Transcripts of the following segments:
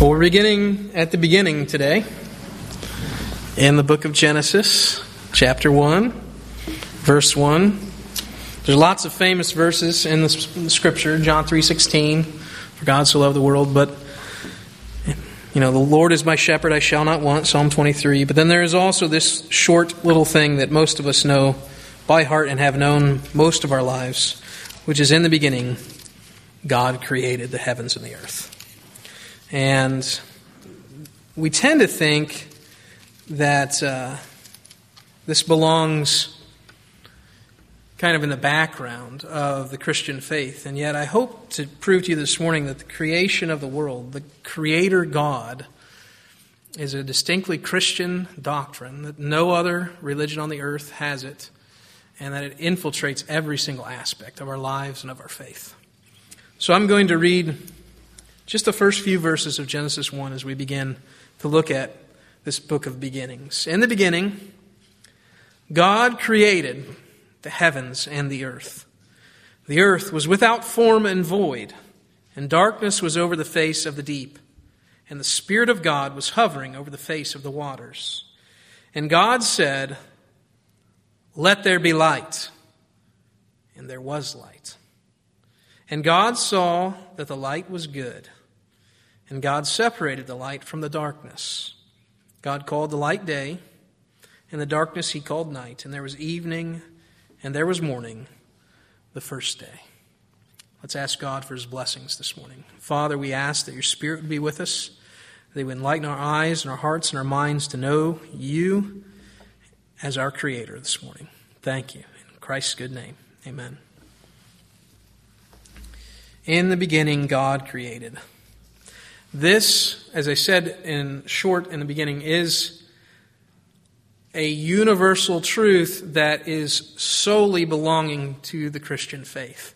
Well, we're beginning at the beginning today in the book of Genesis, chapter 1, verse 1. There's lots of famous verses in the scripture, John 3:16, for God so loved the world, but you know, the Lord is my shepherd, I shall not want, Psalm 23. But then there is also this short little thing that most of us know by heart and have known most of our lives, which is in the beginning, God created the heavens and the earth. And we tend to think that uh, this belongs kind of in the background of the Christian faith. And yet, I hope to prove to you this morning that the creation of the world, the Creator God, is a distinctly Christian doctrine, that no other religion on the earth has it, and that it infiltrates every single aspect of our lives and of our faith. So I'm going to read just the first few verses of Genesis 1 as we begin to look at this book of beginnings. In the beginning, God created the heavens and the earth. The earth was without form and void, and darkness was over the face of the deep, and the Spirit of God was hovering over the face of the waters. And God said, Let there be light. And there was light. And God saw that the light was good. And God separated the light from the darkness. God called the light day, and the darkness he called night. And there was evening, and there was morning, the first day. Let's ask God for his blessings this morning. Father, we ask that your Spirit would be with us, that he would enlighten our eyes and our hearts and our minds to know you as our Creator this morning. Thank you. In Christ's good name, amen. In the beginning, God created. This, as I said in short in the beginning, is a universal truth that is solely belonging to the Christian faith.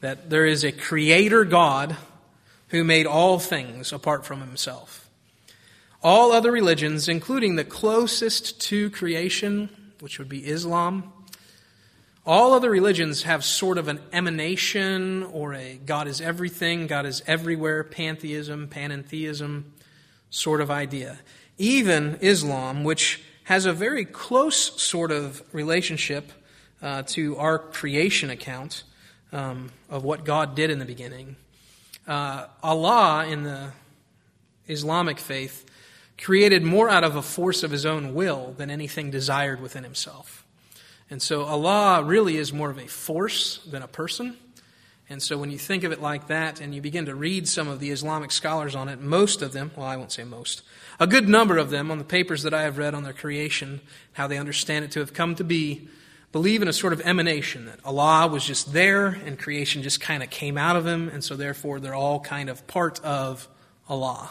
That there is a creator God who made all things apart from himself. All other religions, including the closest to creation, which would be Islam, all other religions have sort of an emanation or a God is everything, God is everywhere, pantheism, panentheism sort of idea. Even Islam, which has a very close sort of relationship uh, to our creation account um, of what God did in the beginning. Uh, Allah in the Islamic faith created more out of a force of his own will than anything desired within himself. And so Allah really is more of a force than a person. And so when you think of it like that and you begin to read some of the Islamic scholars on it, most of them, well, I won't say most, a good number of them on the papers that I have read on their creation, how they understand it to have come to be, believe in a sort of emanation that Allah was just there and creation just kind of came out of him, and so therefore they're all kind of part of Allah.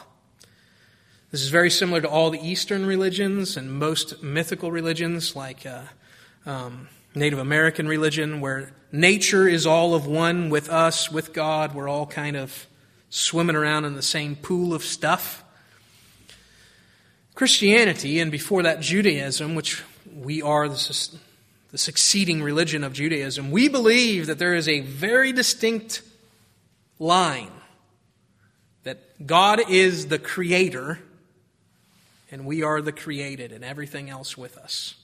This is very similar to all the Eastern religions and most mythical religions like. Uh, um, Native American religion where nature is all of one with us, with God. We're all kind of swimming around in the same pool of stuff. Christianity, and before that Judaism, which we are the, the succeeding religion of Judaism, we believe that there is a very distinct line that God is the creator and we are the created and everything else with us.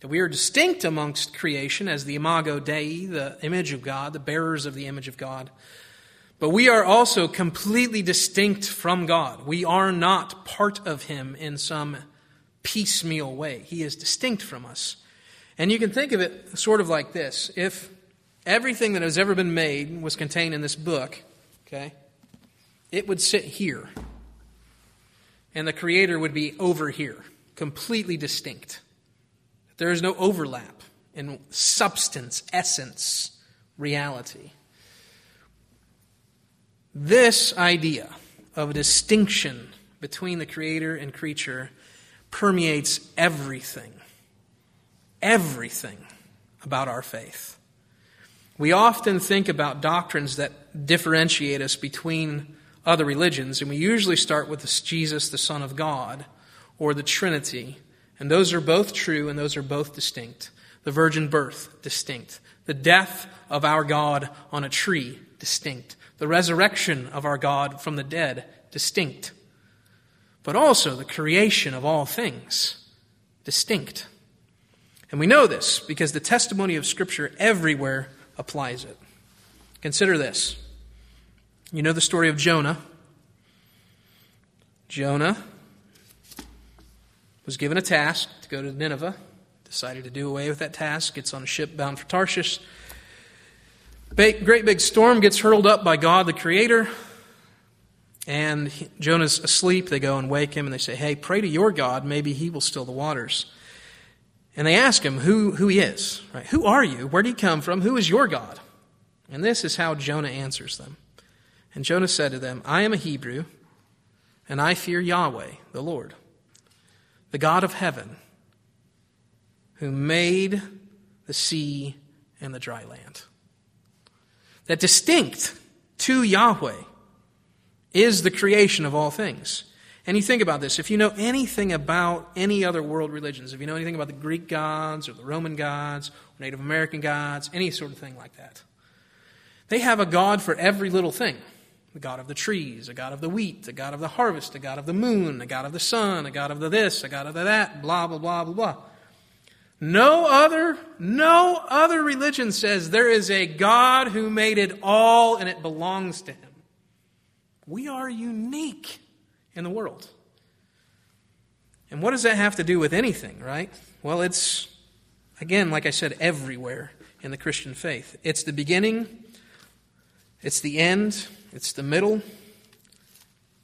That we are distinct amongst creation as the imago Dei, the image of God, the bearers of the image of God. But we are also completely distinct from God. We are not part of Him in some piecemeal way. He is distinct from us. And you can think of it sort of like this. If everything that has ever been made was contained in this book, okay, it would sit here. And the Creator would be over here, completely distinct. There is no overlap in substance, essence, reality. This idea of a distinction between the creator and creature permeates everything, everything about our faith. We often think about doctrines that differentiate us between other religions, and we usually start with Jesus, the Son of God, or the Trinity and those are both true and those are both distinct. The virgin birth, distinct. The death of our God on a tree, distinct. The resurrection of our God from the dead, distinct. but also the creation of all things, distinct. And we know this because the testimony of Scripture everywhere applies it. Consider this. You know the story of Jonah. Jonah was given a task to go to Nineveh, decided to do away with that task, gets on a ship bound for Tarshish. Great big storm gets hurled up by God the Creator. And Jonah's asleep. They go and wake him and they say, Hey, pray to your God. Maybe he will still the waters. And they ask him who, who he is. Right? Who are you? Where do you come from? Who is your God? And this is how Jonah answers them. And Jonah said to them, I am a Hebrew, and I fear Yahweh, the Lord, the God of heaven, who made the sea and the dry land. That distinct to Yahweh is the creation of all things. And you think about this if you know anything about any other world religions, if you know anything about the Greek gods or the Roman gods, or Native American gods, any sort of thing like that, they have a God for every little thing the God of the trees, a God of the wheat, a God of the harvest, a God of the moon, a God of the sun, a God of the this, a God of the that, blah, blah, blah, blah, blah. No other, no other religion says there is a God who made it all and it belongs to him. We are unique in the world. And what does that have to do with anything, right? Well, it's, again, like I said, everywhere in the Christian faith. It's the beginning, it's the end, it's the middle.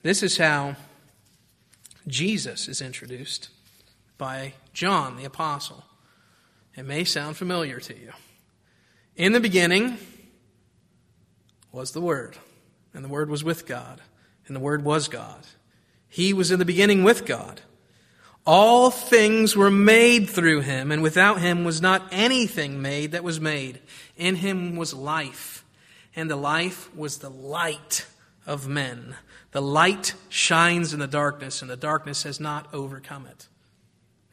This is how Jesus is introduced by John the Apostle. It may sound familiar to you. In the beginning was the Word, and the Word was with God, and the Word was God. He was in the beginning with God. All things were made through him, and without him was not anything made that was made. In him was life and the life was the light of men. The light shines in the darkness, and the darkness has not overcome it.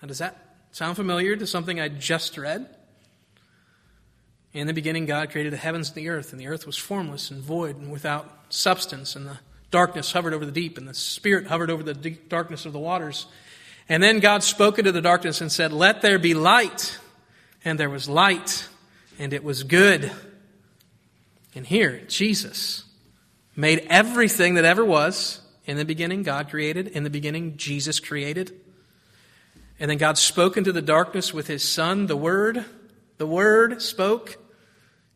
Now, does that sound familiar to something I just read? In the beginning, God created the heavens and the earth, and the earth was formless and void and without substance, and the darkness hovered over the deep, and the Spirit hovered over the deep darkness of the waters. And then God spoke into the darkness and said, Let there be light. And there was light, and it was good. And here, Jesus made everything that ever was. In the beginning, God created. In the beginning, Jesus created. And then God spoke into the darkness with his Son, the Word. The Word spoke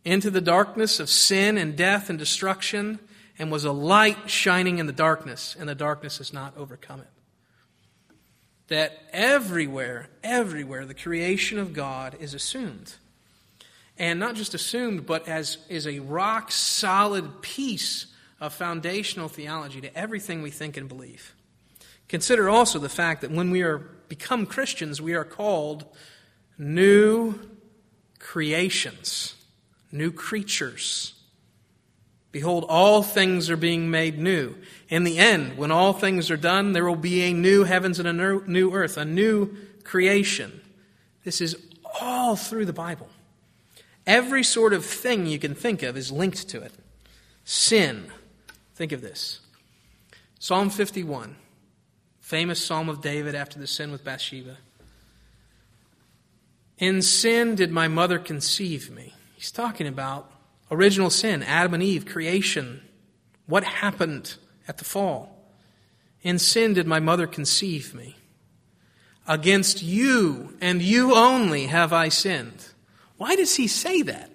into the darkness of sin and death and destruction and was a light shining in the darkness, and the darkness has not overcome it. That everywhere, everywhere, the creation of God is assumed and not just assumed, but as is a rock solid piece of foundational theology to everything we think and believe. Consider also the fact that when we are become Christians, we are called new creations, new creatures. Behold, all things are being made new. In the end, when all things are done, there will be a new heavens and a new earth, a new creation. This is all through the Bible. Every sort of thing you can think of is linked to it. Sin. Think of this Psalm 51, famous psalm of David after the sin with Bathsheba. In sin did my mother conceive me. He's talking about original sin, Adam and Eve, creation. What happened at the fall? In sin did my mother conceive me. Against you and you only have I sinned. Why does he say that?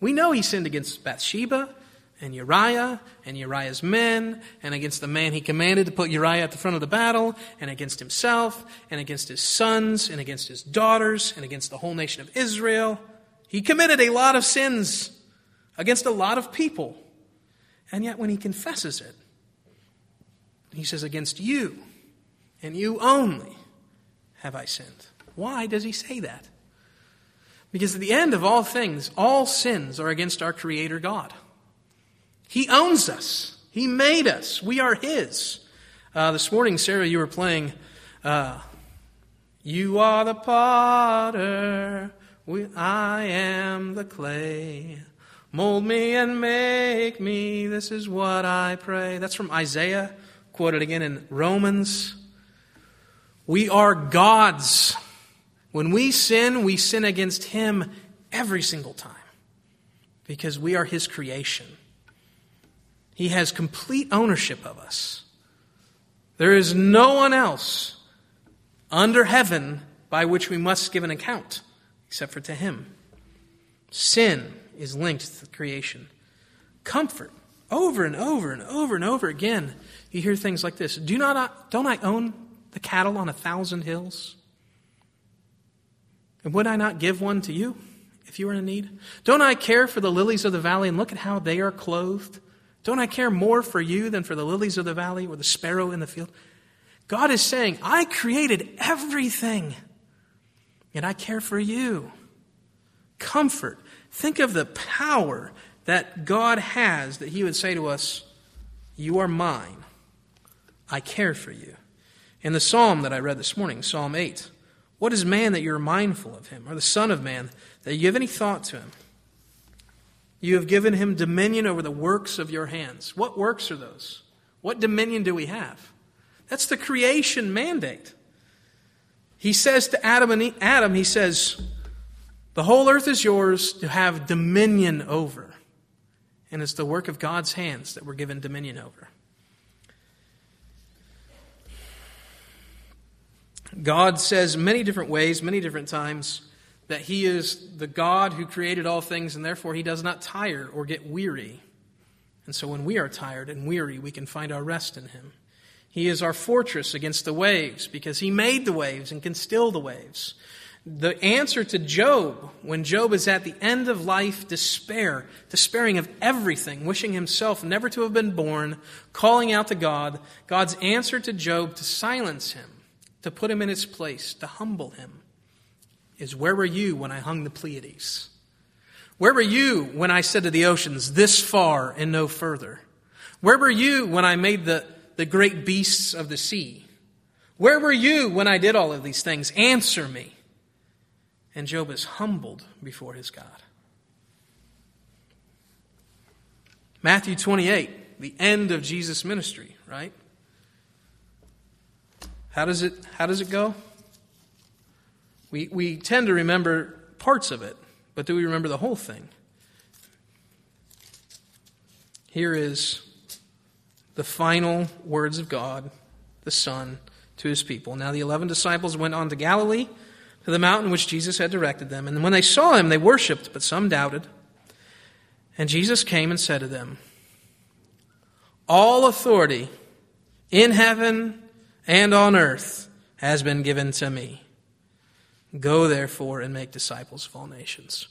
We know he sinned against Bathsheba and Uriah and Uriah's men and against the man he commanded to put Uriah at the front of the battle and against himself and against his sons and against his daughters and against the whole nation of Israel. He committed a lot of sins against a lot of people. And yet when he confesses it, he says, Against you and you only have I sinned. Why does he say that? Because at the end of all things, all sins are against our Creator God. He owns us, He made us, we are His. Uh, this morning, Sarah, you were playing, uh, You are the potter, we, I am the clay. Mold me and make me, this is what I pray. That's from Isaiah, quoted again in Romans We are God's. When we sin, we sin against Him every single time because we are His creation. He has complete ownership of us. There is no one else under heaven by which we must give an account except for to Him. Sin is linked to creation. Comfort, over and over and over and over again, you hear things like this Do not, don't I own the cattle on a thousand hills? And would I not give one to you if you were in need? Don't I care for the lilies of the valley and look at how they are clothed? Don't I care more for you than for the lilies of the valley or the sparrow in the field? God is saying, I created everything, and I care for you. Comfort. Think of the power that God has that He would say to us, You are mine. I care for you. In the psalm that I read this morning, Psalm 8, what is man that you're mindful of him, or the Son of Man that you give any thought to him? You have given him dominion over the works of your hands. What works are those? What dominion do we have? That's the creation mandate. He says to Adam and Adam, he says, the whole earth is yours to have dominion over. And it's the work of God's hands that we're given dominion over. God says many different ways, many different times, that He is the God who created all things, and therefore He does not tire or get weary. And so when we are tired and weary, we can find our rest in Him. He is our fortress against the waves because He made the waves and can still the waves. The answer to Job, when Job is at the end of life, despair, despairing of everything, wishing himself never to have been born, calling out to God, God's answer to Job to silence him to put him in his place, to humble him, is where were you when I hung the Pleiades? Where were you when I said to the oceans, this far and no further? Where were you when I made the, the great beasts of the sea? Where were you when I did all of these things? Answer me. And Job is humbled before his God. Matthew 28, the end of Jesus' ministry, right? How does it, how does it go? We, we tend to remember parts of it, but do we remember the whole thing? Here is the final words of God, the Son, to his people. Now the eleven disciples went on to Galilee, to the mountain which Jesus had directed them. And when they saw him, they worshipped, but some doubted. And Jesus came and said to them, All authority in heaven and on earth has been given to me. Go therefore and make disciples of all nations.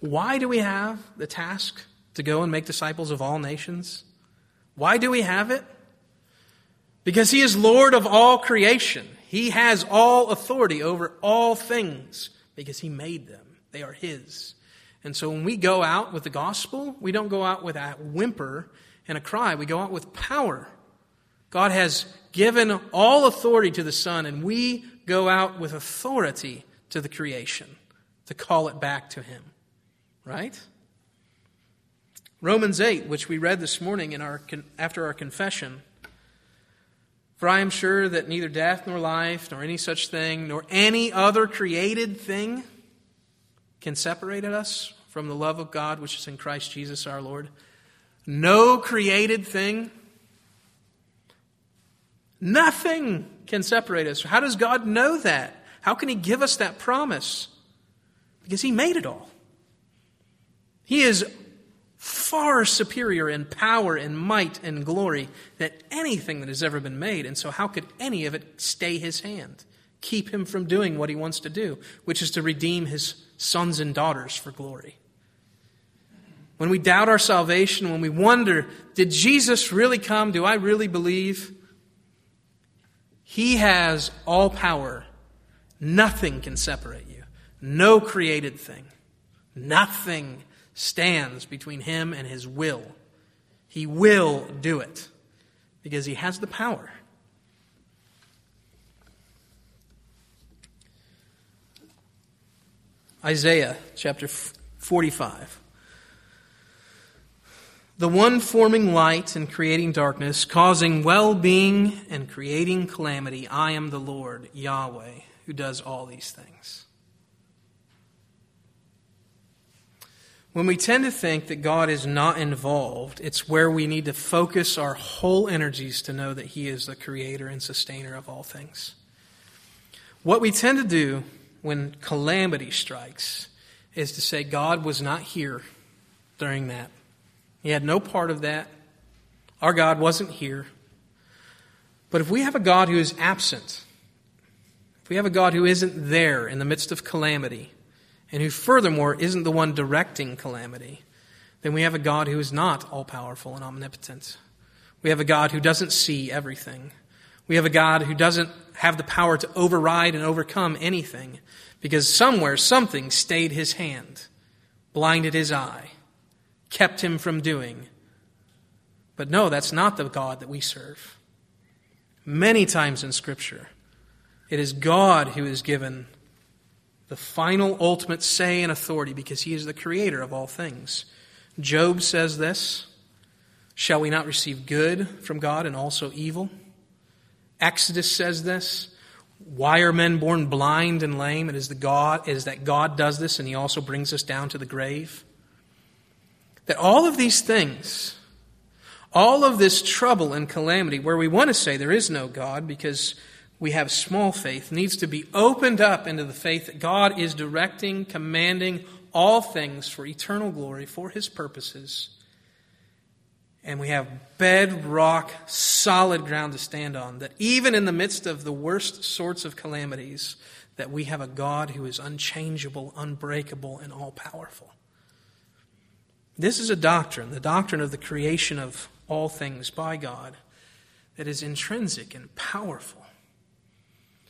Why do we have the task to go and make disciples of all nations? Why do we have it? Because He is Lord of all creation. He has all authority over all things because He made them. They are His. And so when we go out with the gospel, we don't go out with a whimper and a cry. We go out with power. God has given all authority to the Son, and we go out with authority to the creation to call it back to Him. Right? Romans 8, which we read this morning in our, after our confession. For I am sure that neither death nor life, nor any such thing, nor any other created thing can separate us from the love of God which is in Christ Jesus our Lord. No created thing Nothing can separate us. How does God know that? How can He give us that promise? Because He made it all. He is far superior in power and might and glory than anything that has ever been made. And so, how could any of it stay His hand? Keep Him from doing what He wants to do, which is to redeem His sons and daughters for glory. When we doubt our salvation, when we wonder, did Jesus really come? Do I really believe? He has all power. Nothing can separate you. No created thing. Nothing stands between him and his will. He will do it because he has the power. Isaiah chapter 45. The one forming light and creating darkness, causing well being and creating calamity. I am the Lord, Yahweh, who does all these things. When we tend to think that God is not involved, it's where we need to focus our whole energies to know that He is the creator and sustainer of all things. What we tend to do when calamity strikes is to say God was not here during that. He had no part of that. Our God wasn't here. But if we have a God who is absent, if we have a God who isn't there in the midst of calamity, and who furthermore isn't the one directing calamity, then we have a God who is not all powerful and omnipotent. We have a God who doesn't see everything. We have a God who doesn't have the power to override and overcome anything because somewhere something stayed his hand, blinded his eye, kept him from doing. But no, that's not the God that we serve. Many times in Scripture, it is God who is given the final, ultimate say and authority because he is the creator of all things. Job says this Shall we not receive good from God and also evil? Exodus says this. Why are men born blind and lame? It is, the God, it is that God does this and he also brings us down to the grave. That all of these things, all of this trouble and calamity, where we want to say there is no God because we have small faith needs to be opened up into the faith that God is directing, commanding all things for eternal glory, for his purposes. And we have bedrock, solid ground to stand on. That even in the midst of the worst sorts of calamities, that we have a God who is unchangeable, unbreakable, and all powerful. This is a doctrine, the doctrine of the creation of all things by God, that is intrinsic and powerful.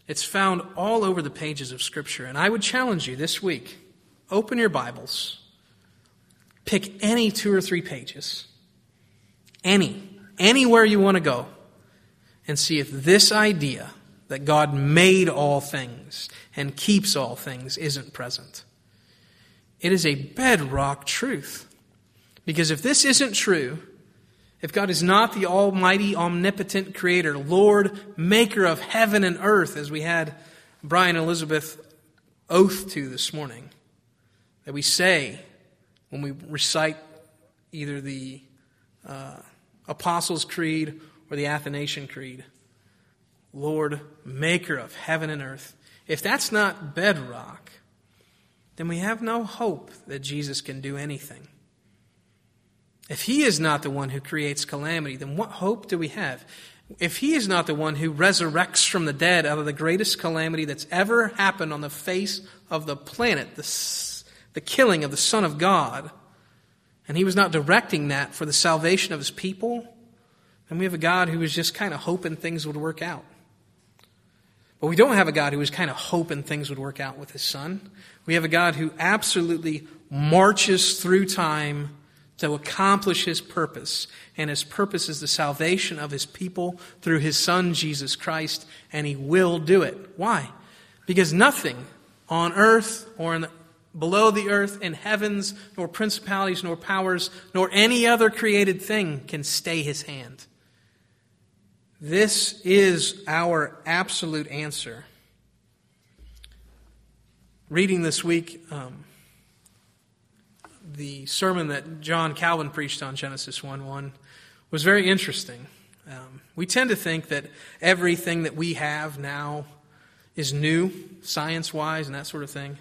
It's found all over the pages of Scripture. And I would challenge you this week open your Bibles, pick any two or three pages, any, anywhere you want to go, and see if this idea that God made all things and keeps all things isn't present. It is a bedrock truth. Because if this isn't true, if God is not the almighty, omnipotent creator, Lord, maker of heaven and earth, as we had Brian and Elizabeth oath to this morning, that we say when we recite either the uh, Apostles' Creed or the Athanasian Creed, Lord, maker of heaven and earth. If that's not bedrock, then we have no hope that Jesus can do anything. If he is not the one who creates calamity, then what hope do we have? If he is not the one who resurrects from the dead out of the greatest calamity that's ever happened on the face of the planet, the, the killing of the Son of God, and he was not directing that for the salvation of his people, then we have a God who was just kind of hoping things would work out. But we don't have a God who was kind of hoping things would work out with his son. We have a God who absolutely marches through time to accomplish his purpose. And his purpose is the salvation of his people through his son, Jesus Christ, and he will do it. Why? Because nothing on earth or the, below the earth, in heavens, nor principalities, nor powers, nor any other created thing can stay his hand. This is our absolute answer. Reading this week, um, the sermon that John Calvin preached on Genesis 1 1 was very interesting. Um, we tend to think that everything that we have now is new, science wise, and that sort of thing.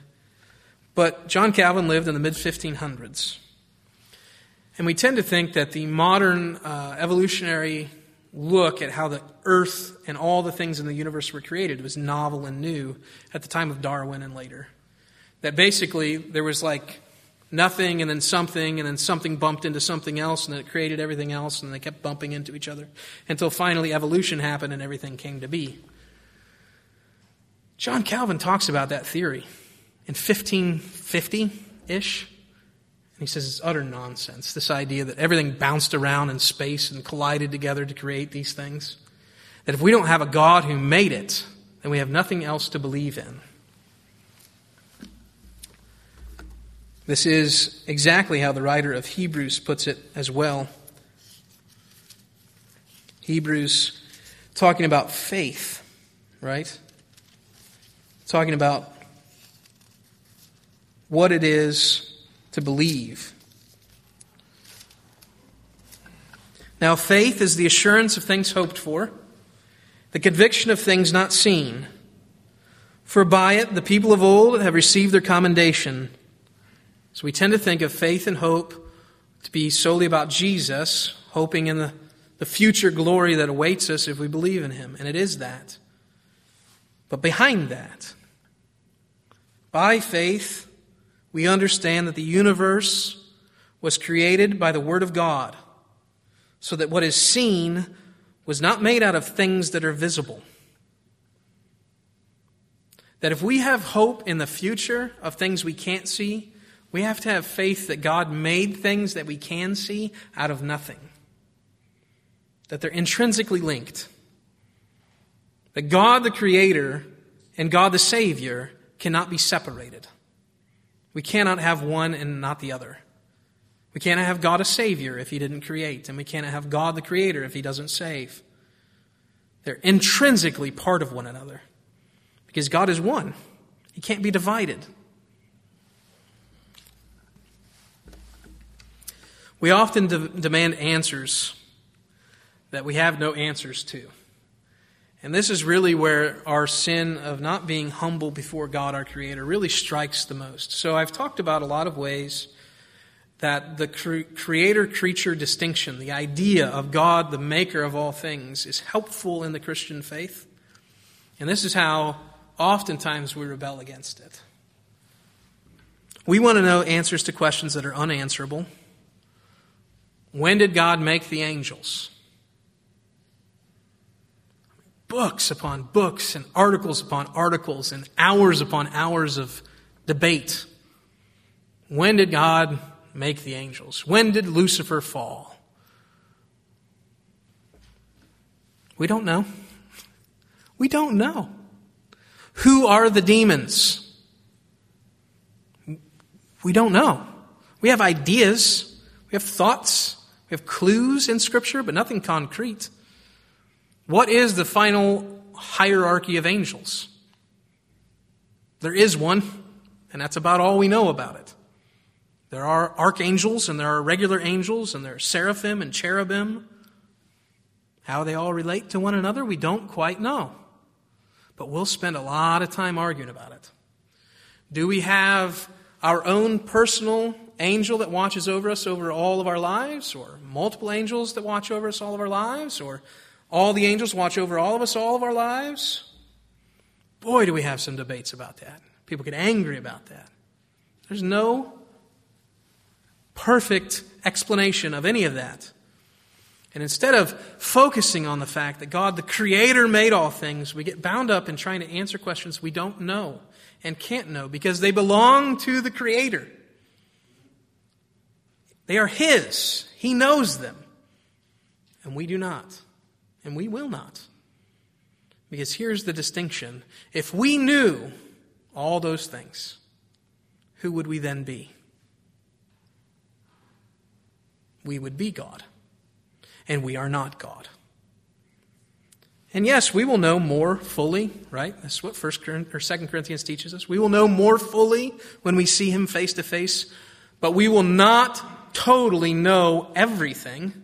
But John Calvin lived in the mid 1500s. And we tend to think that the modern uh, evolutionary look at how the earth and all the things in the universe were created was novel and new at the time of Darwin and later. That basically there was like nothing and then something and then something bumped into something else and then it created everything else and they kept bumping into each other until finally evolution happened and everything came to be. John Calvin talks about that theory in 1550 ish. And he says it's utter nonsense, this idea that everything bounced around in space and collided together to create these things. That if we don't have a God who made it, then we have nothing else to believe in. This is exactly how the writer of Hebrews puts it as well. Hebrews talking about faith, right? Talking about what it is to believe. Now, faith is the assurance of things hoped for, the conviction of things not seen. For by it the people of old have received their commendation. So we tend to think of faith and hope to be solely about Jesus, hoping in the, the future glory that awaits us if we believe in him. And it is that. But behind that, by faith, we understand that the universe was created by the Word of God so that what is seen was not made out of things that are visible. That if we have hope in the future of things we can't see, we have to have faith that God made things that we can see out of nothing. That they're intrinsically linked. That God the Creator and God the Savior cannot be separated. We cannot have one and not the other. We cannot have God a Savior if He didn't create, and we cannot have God the Creator if He doesn't save. They're intrinsically part of one another because God is one, He can't be divided. We often de- demand answers that we have no answers to. And this is really where our sin of not being humble before God, our Creator, really strikes the most. So I've talked about a lot of ways that the creator creature distinction, the idea of God, the maker of all things, is helpful in the Christian faith. And this is how oftentimes we rebel against it. We want to know answers to questions that are unanswerable. When did God make the angels? Books upon books and articles upon articles and hours upon hours of debate. When did God make the angels? When did Lucifer fall? We don't know. We don't know. Who are the demons? We don't know. We have ideas, we have thoughts, we have clues in Scripture, but nothing concrete. What is the final hierarchy of angels? There is one, and that's about all we know about it. There are archangels and there are regular angels and there are seraphim and cherubim. How they all relate to one another, we don't quite know. But we'll spend a lot of time arguing about it. Do we have our own personal angel that watches over us over all of our lives, or multiple angels that watch over us all of our lives, or all the angels watch over all of us all of our lives? Boy, do we have some debates about that. People get angry about that. There's no perfect explanation of any of that. And instead of focusing on the fact that God, the Creator, made all things, we get bound up in trying to answer questions we don't know and can't know because they belong to the Creator. They are His. He knows them. And we do not. And we will not. Because here's the distinction. If we knew all those things, who would we then be? we would be God. And we are not God. And yes, we will know more fully, right? That's what First or Second Corinthians teaches us. We will know more fully when we see him face to face, but we will not totally know everything.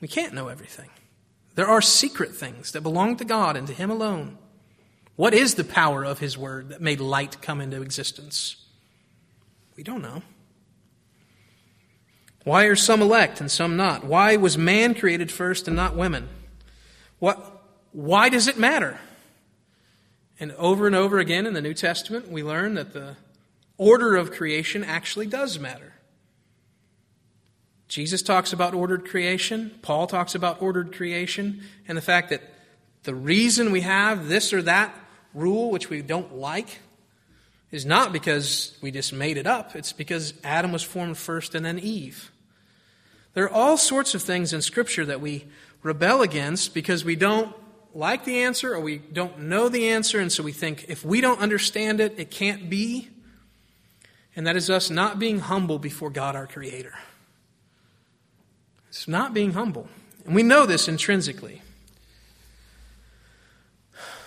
We can't know everything. There are secret things that belong to God and to him alone. What is the power of his word that made light come into existence? We don't know. Why are some elect and some not? Why was man created first and not women? What, why does it matter? And over and over again in the New Testament, we learn that the order of creation actually does matter. Jesus talks about ordered creation, Paul talks about ordered creation, and the fact that the reason we have this or that rule, which we don't like, is not because we just made it up. It's because Adam was formed first and then Eve. There are all sorts of things in Scripture that we rebel against because we don't like the answer or we don't know the answer, and so we think if we don't understand it, it can't be. And that is us not being humble before God our Creator. It's not being humble. And we know this intrinsically.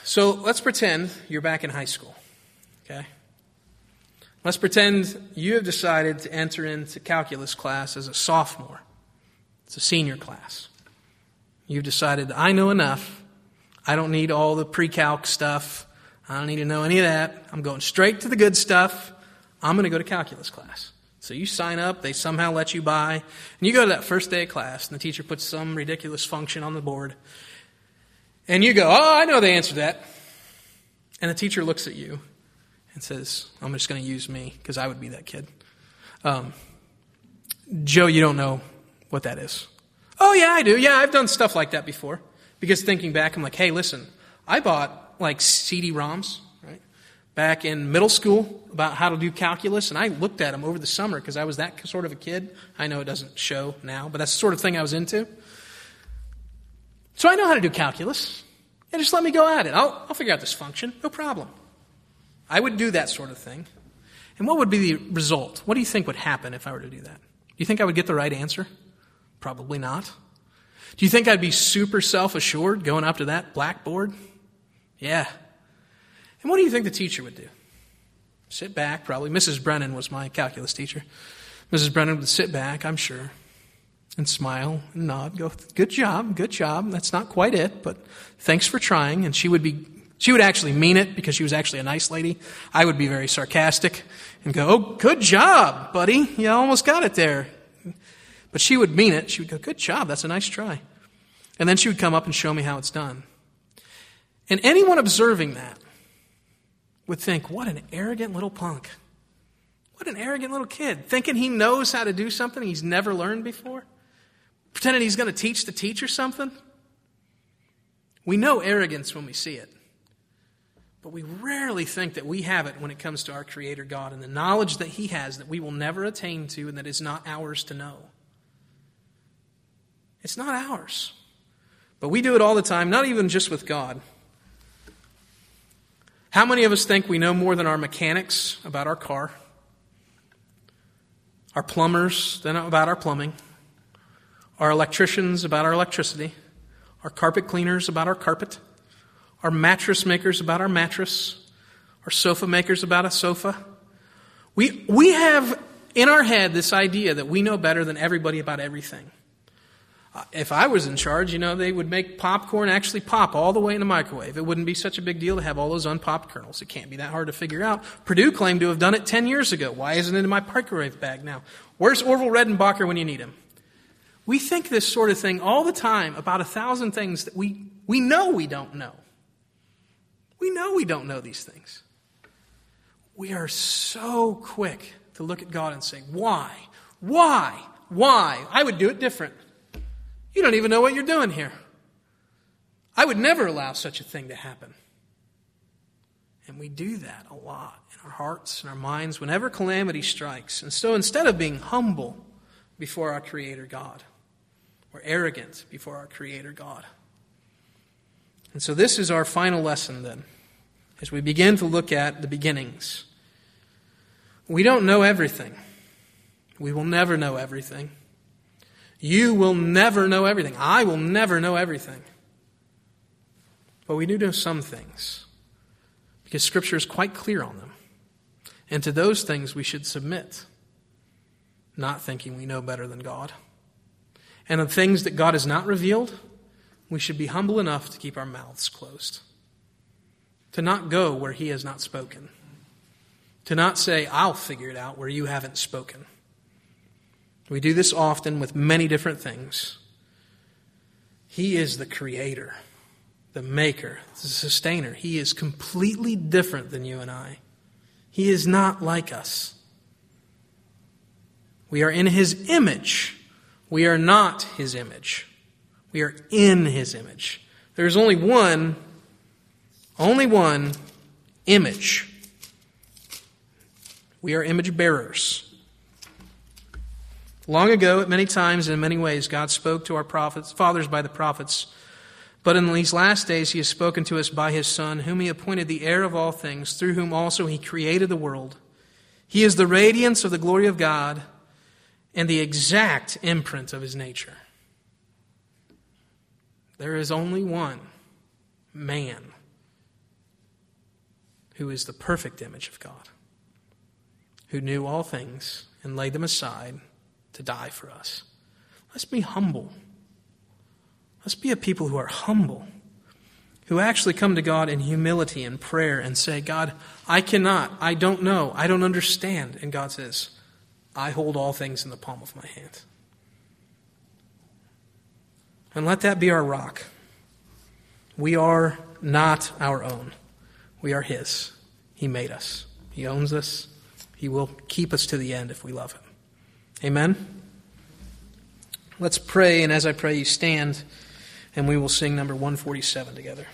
So let's pretend you're back in high school. Okay? Let's pretend you have decided to enter into calculus class as a sophomore. It's a senior class. You've decided, I know enough. I don't need all the pre calc stuff. I don't need to know any of that. I'm going straight to the good stuff. I'm going to go to calculus class. So you sign up, they somehow let you by, and you go to that first day of class, and the teacher puts some ridiculous function on the board. And you go, Oh, I know the answer to that. And the teacher looks at you and says, I'm just going to use me because I would be that kid. Um, Joe, you don't know what that is. Oh, yeah, I do. Yeah, I've done stuff like that before. Because thinking back, I'm like, hey, listen, I bought like CD ROMs, back in middle school about how to do calculus, and I looked at them over the summer because I was that sort of a kid. I know it doesn't show now, but that's the sort of thing I was into. So I know how to do calculus. And just let me go at it. I'll, I'll figure out this function. No problem. I would do that sort of thing. And what would be the result? What do you think would happen if I were to do that? Do you think I would get the right answer? Probably not. Do you think I'd be super self assured going up to that blackboard? Yeah. And what do you think the teacher would do? Sit back, probably. Mrs. Brennan was my calculus teacher. Mrs. Brennan would sit back, I'm sure, and smile and nod, go, good job, good job. That's not quite it, but thanks for trying. And she would be, she would actually mean it because she was actually a nice lady. I would be very sarcastic and go, oh, good job, buddy. You almost got it there. But she would mean it. She would go, good job. That's a nice try. And then she would come up and show me how it's done. And anyone observing that would think, what an arrogant little punk. What an arrogant little kid, thinking he knows how to do something he's never learned before pretending he's going to teach the teacher something. We know arrogance when we see it. But we rarely think that we have it when it comes to our Creator God and the knowledge that He has that we will never attain to and that is not ours to know. It's not ours. But we do it all the time, not even just with God. How many of us think we know more than our mechanics about our car? Our plumbers than about our plumbing? our electricians about our electricity, our carpet cleaners about our carpet, our mattress makers about our mattress, our sofa makers about a sofa. We, we have in our head this idea that we know better than everybody about everything. If I was in charge, you know, they would make popcorn actually pop all the way in the microwave. It wouldn't be such a big deal to have all those unpopped kernels. It can't be that hard to figure out. Purdue claimed to have done it 10 years ago. Why isn't it in my microwave bag now? Where's Orville Redenbacher when you need him? We think this sort of thing all the time about a thousand things that we, we know we don't know. We know we don't know these things. We are so quick to look at God and say, Why? Why? Why? I would do it different. You don't even know what you're doing here. I would never allow such a thing to happen. And we do that a lot in our hearts and our minds whenever calamity strikes. And so instead of being humble before our Creator God, we're arrogant before our Creator God. And so, this is our final lesson then, as we begin to look at the beginnings. We don't know everything. We will never know everything. You will never know everything. I will never know everything. But we do know some things because Scripture is quite clear on them. And to those things we should submit, not thinking we know better than God. And of things that God has not revealed, we should be humble enough to keep our mouths closed. To not go where He has not spoken. To not say, I'll figure it out where you haven't spoken. We do this often with many different things. He is the creator, the maker, the sustainer. He is completely different than you and I. He is not like us. We are in His image. We are not his image. We are in his image. There's only one, only one image. We are image bearers. Long ago, at many times and in many ways, God spoke to our prophets, fathers by the prophets. But in these last days, He has spoken to us by His Son, whom He appointed the heir of all things, through whom also He created the world. He is the radiance of the glory of God and the exact imprint of his nature. There is only one man who is the perfect image of God, who knew all things and laid them aside to die for us. Let's be humble. Let's be a people who are humble, who actually come to God in humility and prayer and say, God, I cannot, I don't know, I don't understand. And God says, I hold all things in the palm of my hand. And let that be our rock. We are not our own. We are His. He made us. He owns us. He will keep us to the end if we love Him. Amen? Let's pray, and as I pray, you stand, and we will sing number 147 together.